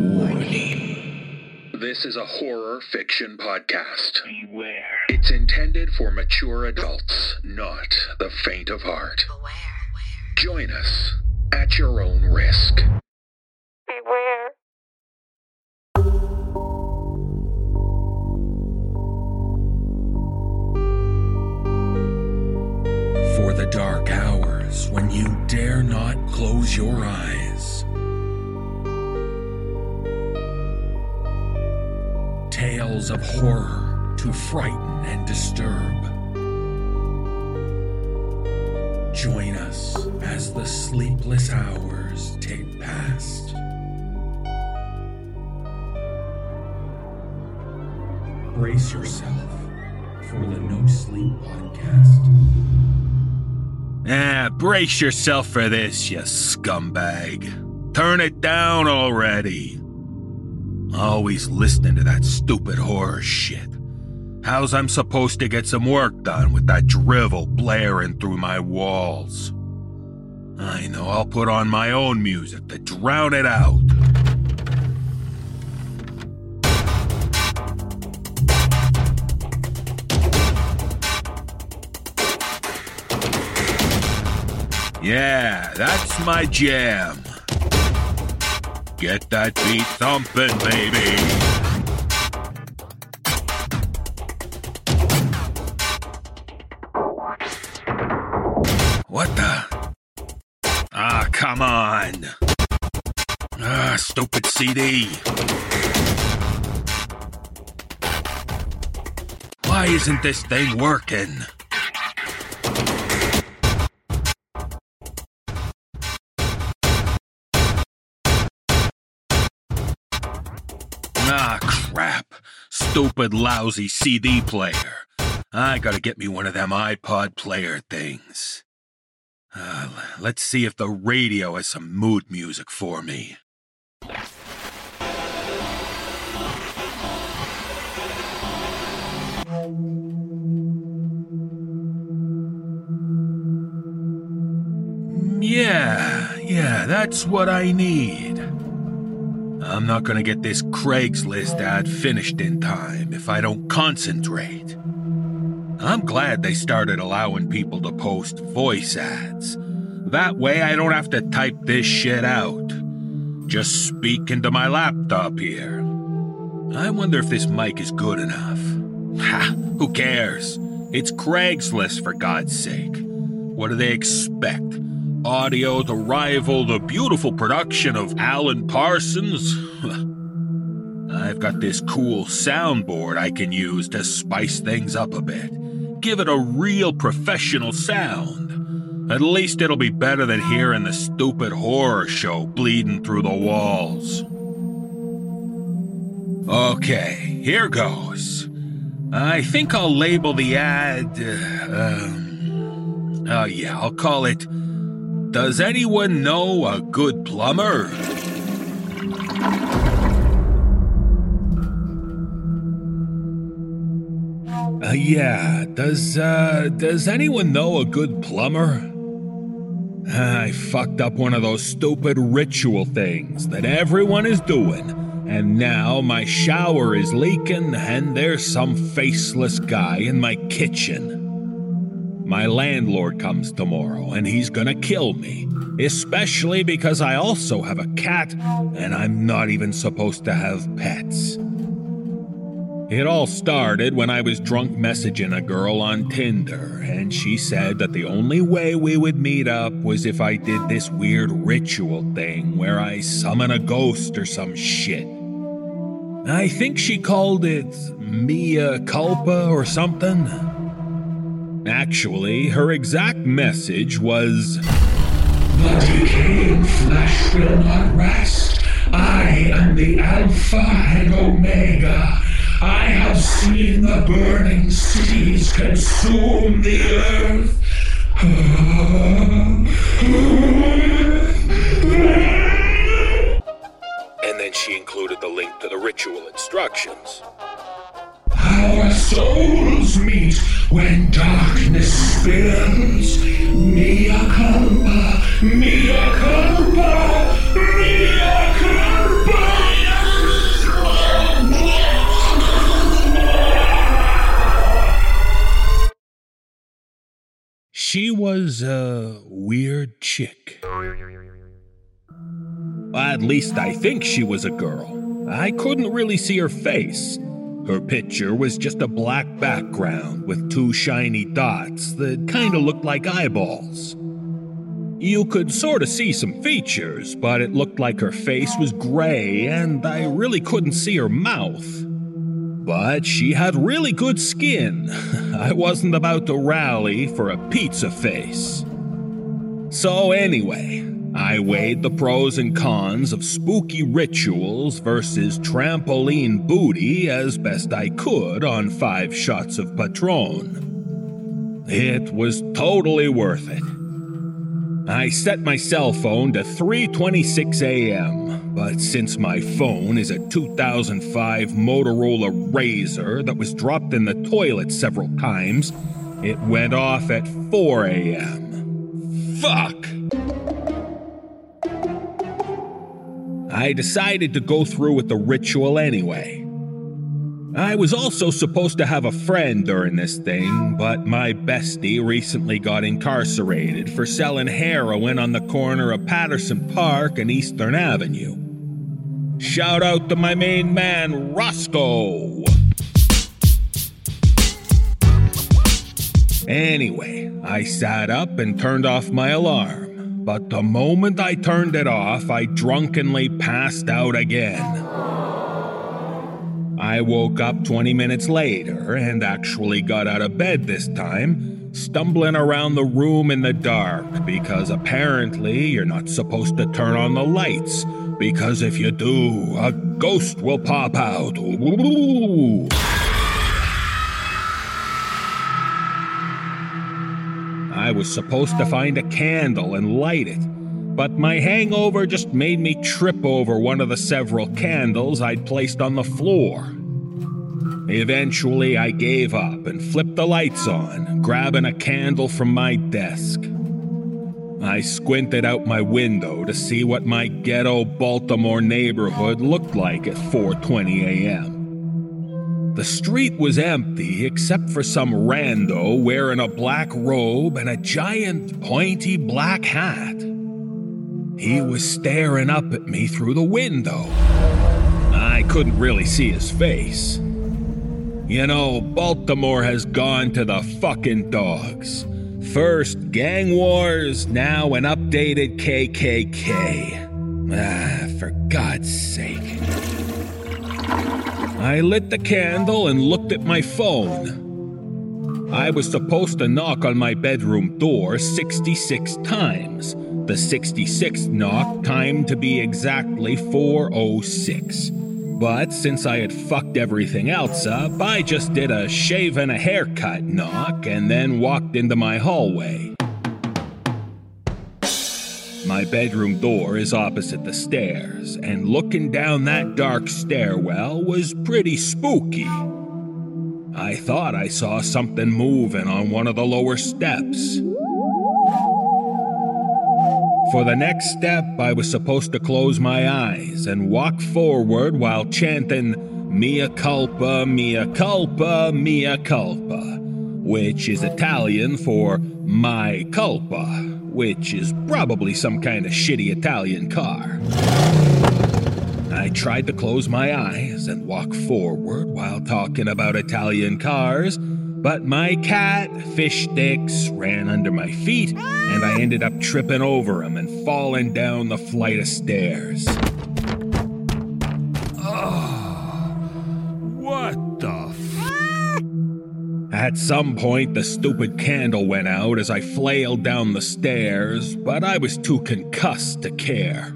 Warning. This is a horror fiction podcast. Beware. It's intended for mature adults, not the faint of heart. Beware. Join us at your own risk. Of horror to frighten and disturb. Join us as the sleepless hours take past. Brace yourself for the No Sleep Podcast. Ah, brace yourself for this, you scumbag. Turn it down already. Always listening to that stupid horror shit. How's I'm supposed to get some work done with that drivel blaring through my walls? I know I'll put on my own music to drown it out. Yeah, that's my jam. Get that beat thumping, baby. What the? Ah, come on. Ah, stupid CD. Why isn't this thing working? Stupid, lousy CD player. I gotta get me one of them iPod player things. Uh, let's see if the radio has some mood music for me. Yeah, yeah, that's what I need. I'm not gonna get this Craigslist ad finished in time if I don't concentrate. I'm glad they started allowing people to post voice ads. That way I don't have to type this shit out. Just speak into my laptop here. I wonder if this mic is good enough. Ha, who cares? It's Craigslist for God's sake. What do they expect? Audio to rival the beautiful production of Alan Parsons? I've got this cool soundboard I can use to spice things up a bit. Give it a real professional sound. At least it'll be better than hearing the stupid horror show bleeding through the walls. Okay, here goes. I think I'll label the ad. Uh, um, oh, yeah, I'll call it Does Anyone Know a Good Plumber? Uh, yeah, does, uh, does anyone know a good plumber? I fucked up one of those stupid ritual things that everyone is doing, and now my shower is leaking and there's some faceless guy in my kitchen. My landlord comes tomorrow and he's gonna kill me, especially because I also have a cat and I'm not even supposed to have pets. It all started when I was drunk messaging a girl on Tinder, and she said that the only way we would meet up was if I did this weird ritual thing where I summon a ghost or some shit. I think she called it Mia Culpa or something. Actually, her exact message was The decaying flesh will not rest. I am the Alpha and Omega. I have seen the burning cities consume the earth. And then she included the link to the ritual instructions our souls meet when darkness spills. Mia culpa, mia culpa, mia culpa. She was a weird chick. At least I think she was a girl. I couldn't really see her face. Her picture was just a black background with two shiny dots that kind of looked like eyeballs. You could sort of see some features, but it looked like her face was gray and I really couldn't see her mouth. But she had really good skin. I wasn't about to rally for a pizza face. So, anyway, I weighed the pros and cons of spooky rituals versus trampoline booty as best I could on five shots of Patron. It was totally worth it. I set my cell phone to 3:26 a.m., but since my phone is a 2005 Motorola Razr that was dropped in the toilet several times, it went off at 4 a.m. Fuck! I decided to go through with the ritual anyway. I was also supposed to have a friend during this thing, but my bestie recently got incarcerated for selling heroin on the corner of Patterson Park and Eastern Avenue. Shout out to my main man, Roscoe! Anyway, I sat up and turned off my alarm, but the moment I turned it off, I drunkenly passed out again. I woke up 20 minutes later and actually got out of bed this time, stumbling around the room in the dark because apparently you're not supposed to turn on the lights because if you do, a ghost will pop out. Ooh. I was supposed to find a candle and light it, but my hangover just made me trip over one of the several candles I'd placed on the floor. Eventually, I gave up and flipped the lights on, grabbing a candle from my desk. I squinted out my window to see what my ghetto Baltimore neighborhood looked like at 4:20 a.m. The street was empty except for some rando wearing a black robe and a giant pointy black hat. He was staring up at me through the window. I couldn't really see his face. You know, Baltimore has gone to the fucking dogs. First gang wars, now an updated KKK. Ah, for God's sake. I lit the candle and looked at my phone. I was supposed to knock on my bedroom door 66 times. The 66th knock timed to be exactly 406. But since I had fucked everything else up, I just did a shave and a haircut knock and then walked into my hallway. My bedroom door is opposite the stairs, and looking down that dark stairwell was pretty spooky. I thought I saw something moving on one of the lower steps. For the next step, I was supposed to close my eyes and walk forward while chanting Mia culpa, mia culpa, mia culpa, which is Italian for my culpa, which is probably some kind of shitty Italian car. I tried to close my eyes and walk forward while talking about Italian cars, but my cat, fish sticks, ran under my feet, and I ended up tripping over him and falling down the flight of stairs. At some point, the stupid candle went out as I flailed down the stairs, but I was too concussed to care.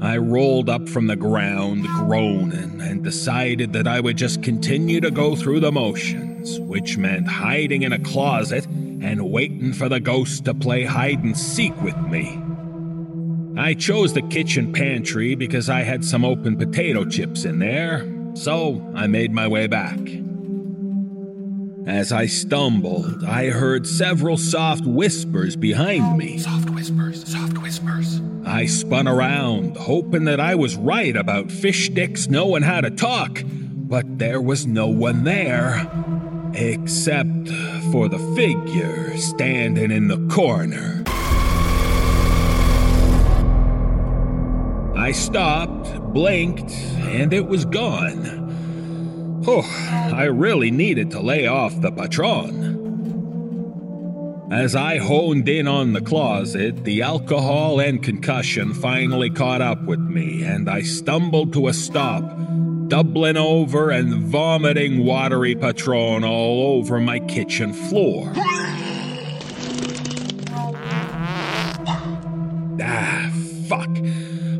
I rolled up from the ground, groaning, and decided that I would just continue to go through the motions, which meant hiding in a closet and waiting for the ghost to play hide and seek with me. I chose the kitchen pantry because I had some open potato chips in there, so I made my way back. As I stumbled, I heard several soft whispers behind me. Soft whispers, soft whispers. I spun around, hoping that I was right about fish sticks knowing how to talk, but there was no one there. Except for the figure standing in the corner. I stopped, blinked, and it was gone. Oh, I really needed to lay off the Patron. As I honed in on the closet, the alcohol and concussion finally caught up with me, and I stumbled to a stop, doubling over and vomiting watery Patron all over my kitchen floor. Ah, fuck.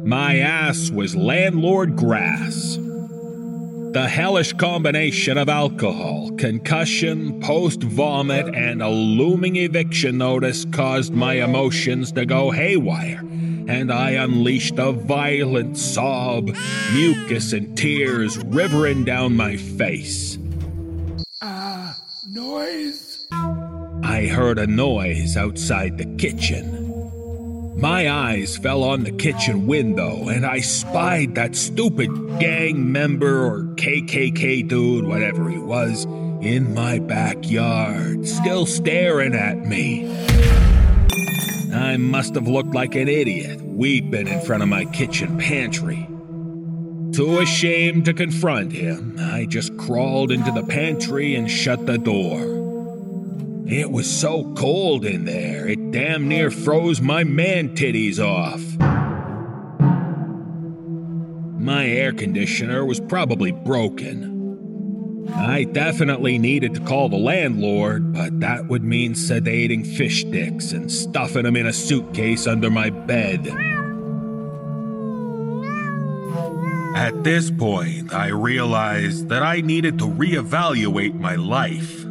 My ass was landlord grass. The hellish combination of alcohol, concussion, post vomit, and a looming eviction notice caused my emotions to go haywire, and I unleashed a violent sob, mucus and tears rivering down my face. Ah, noise? I heard a noise outside the kitchen. My eyes fell on the kitchen window and I spied that stupid gang member or KKK dude, whatever he was, in my backyard, still staring at me. I must have looked like an idiot, weeping in front of my kitchen pantry. Too ashamed to confront him, I just crawled into the pantry and shut the door. It was so cold in there, it damn near froze my man titties off. My air conditioner was probably broken. I definitely needed to call the landlord, but that would mean sedating fish sticks and stuffing them in a suitcase under my bed. At this point, I realized that I needed to reevaluate my life.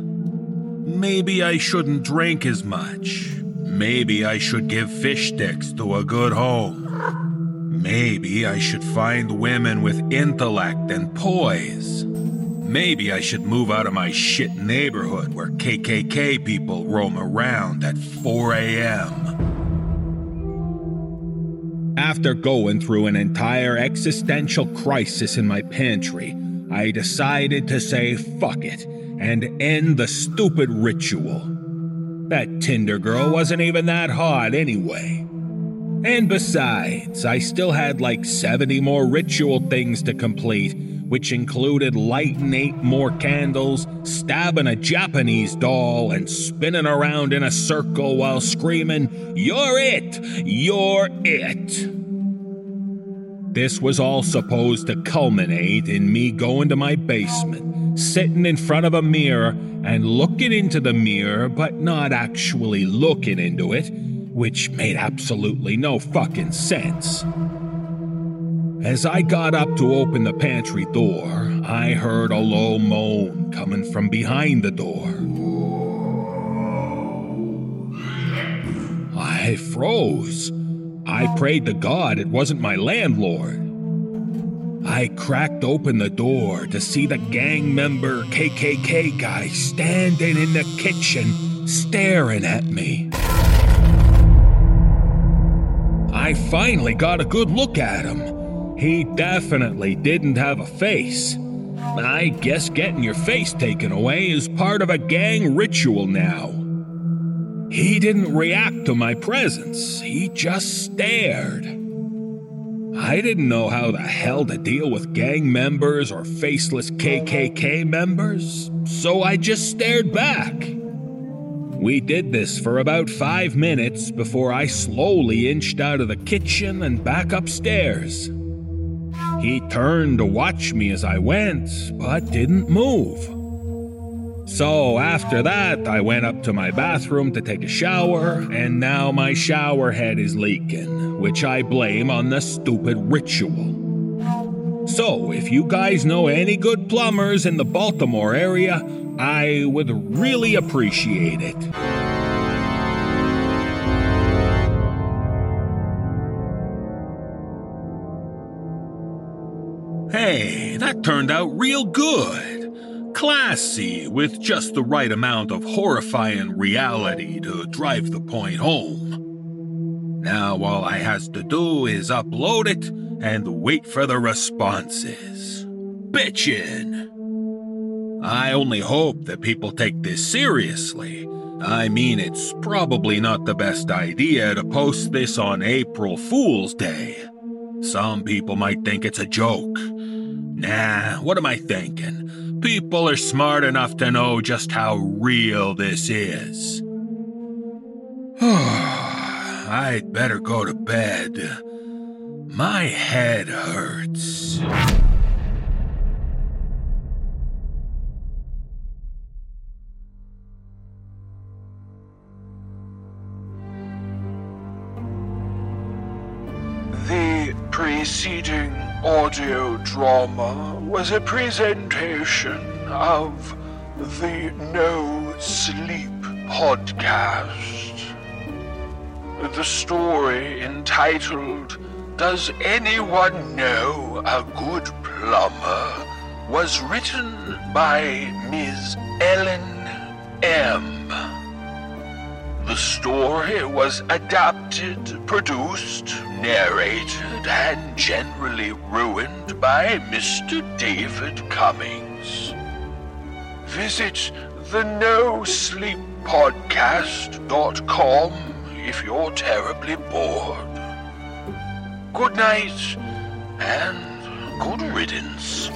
Maybe I shouldn't drink as much. Maybe I should give fish sticks to a good home. Maybe I should find women with intellect and poise. Maybe I should move out of my shit neighborhood where KKK people roam around at 4 a.m. After going through an entire existential crisis in my pantry, I decided to say fuck it and end the stupid ritual. That Tinder girl wasn't even that hot anyway. And besides, I still had like 70 more ritual things to complete, which included lighting eight more candles, stabbing a Japanese doll, and spinning around in a circle while screaming, You're it! You're it! This was all supposed to culminate in me going to my basement, sitting in front of a mirror and looking into the mirror, but not actually looking into it, which made absolutely no fucking sense. As I got up to open the pantry door, I heard a low moan coming from behind the door. I froze. I prayed to God it wasn't my landlord. I cracked open the door to see the gang member KKK guy standing in the kitchen staring at me. I finally got a good look at him. He definitely didn't have a face. I guess getting your face taken away is part of a gang ritual now. He didn't react to my presence, he just stared. I didn't know how the hell to deal with gang members or faceless KKK members, so I just stared back. We did this for about five minutes before I slowly inched out of the kitchen and back upstairs. He turned to watch me as I went, but didn't move. So after that, I went up to my bathroom to take a shower, and now my shower head is leaking, which I blame on the stupid ritual. So, if you guys know any good plumbers in the Baltimore area, I would really appreciate it. Hey, that turned out real good classy with just the right amount of horrifying reality to drive the point home. Now all I has to do is upload it and wait for the responses. Bitchin'! I only hope that people take this seriously. I mean, it's probably not the best idea to post this on April Fool's Day. Some people might think it's a joke. Nah, what am I thinking? People are smart enough to know just how real this is. I'd better go to bed. My head hurts. The preceding audio drama was a presentation of the No Sleep podcast. The story entitled Does Anyone Know a Good Plumber was written by Ms. Ellen M. The story was adapted, produced, narrated, and generally ruined by Mr. David Cummings. Visit the No Sleep if you're terribly bored. Good night and good riddance.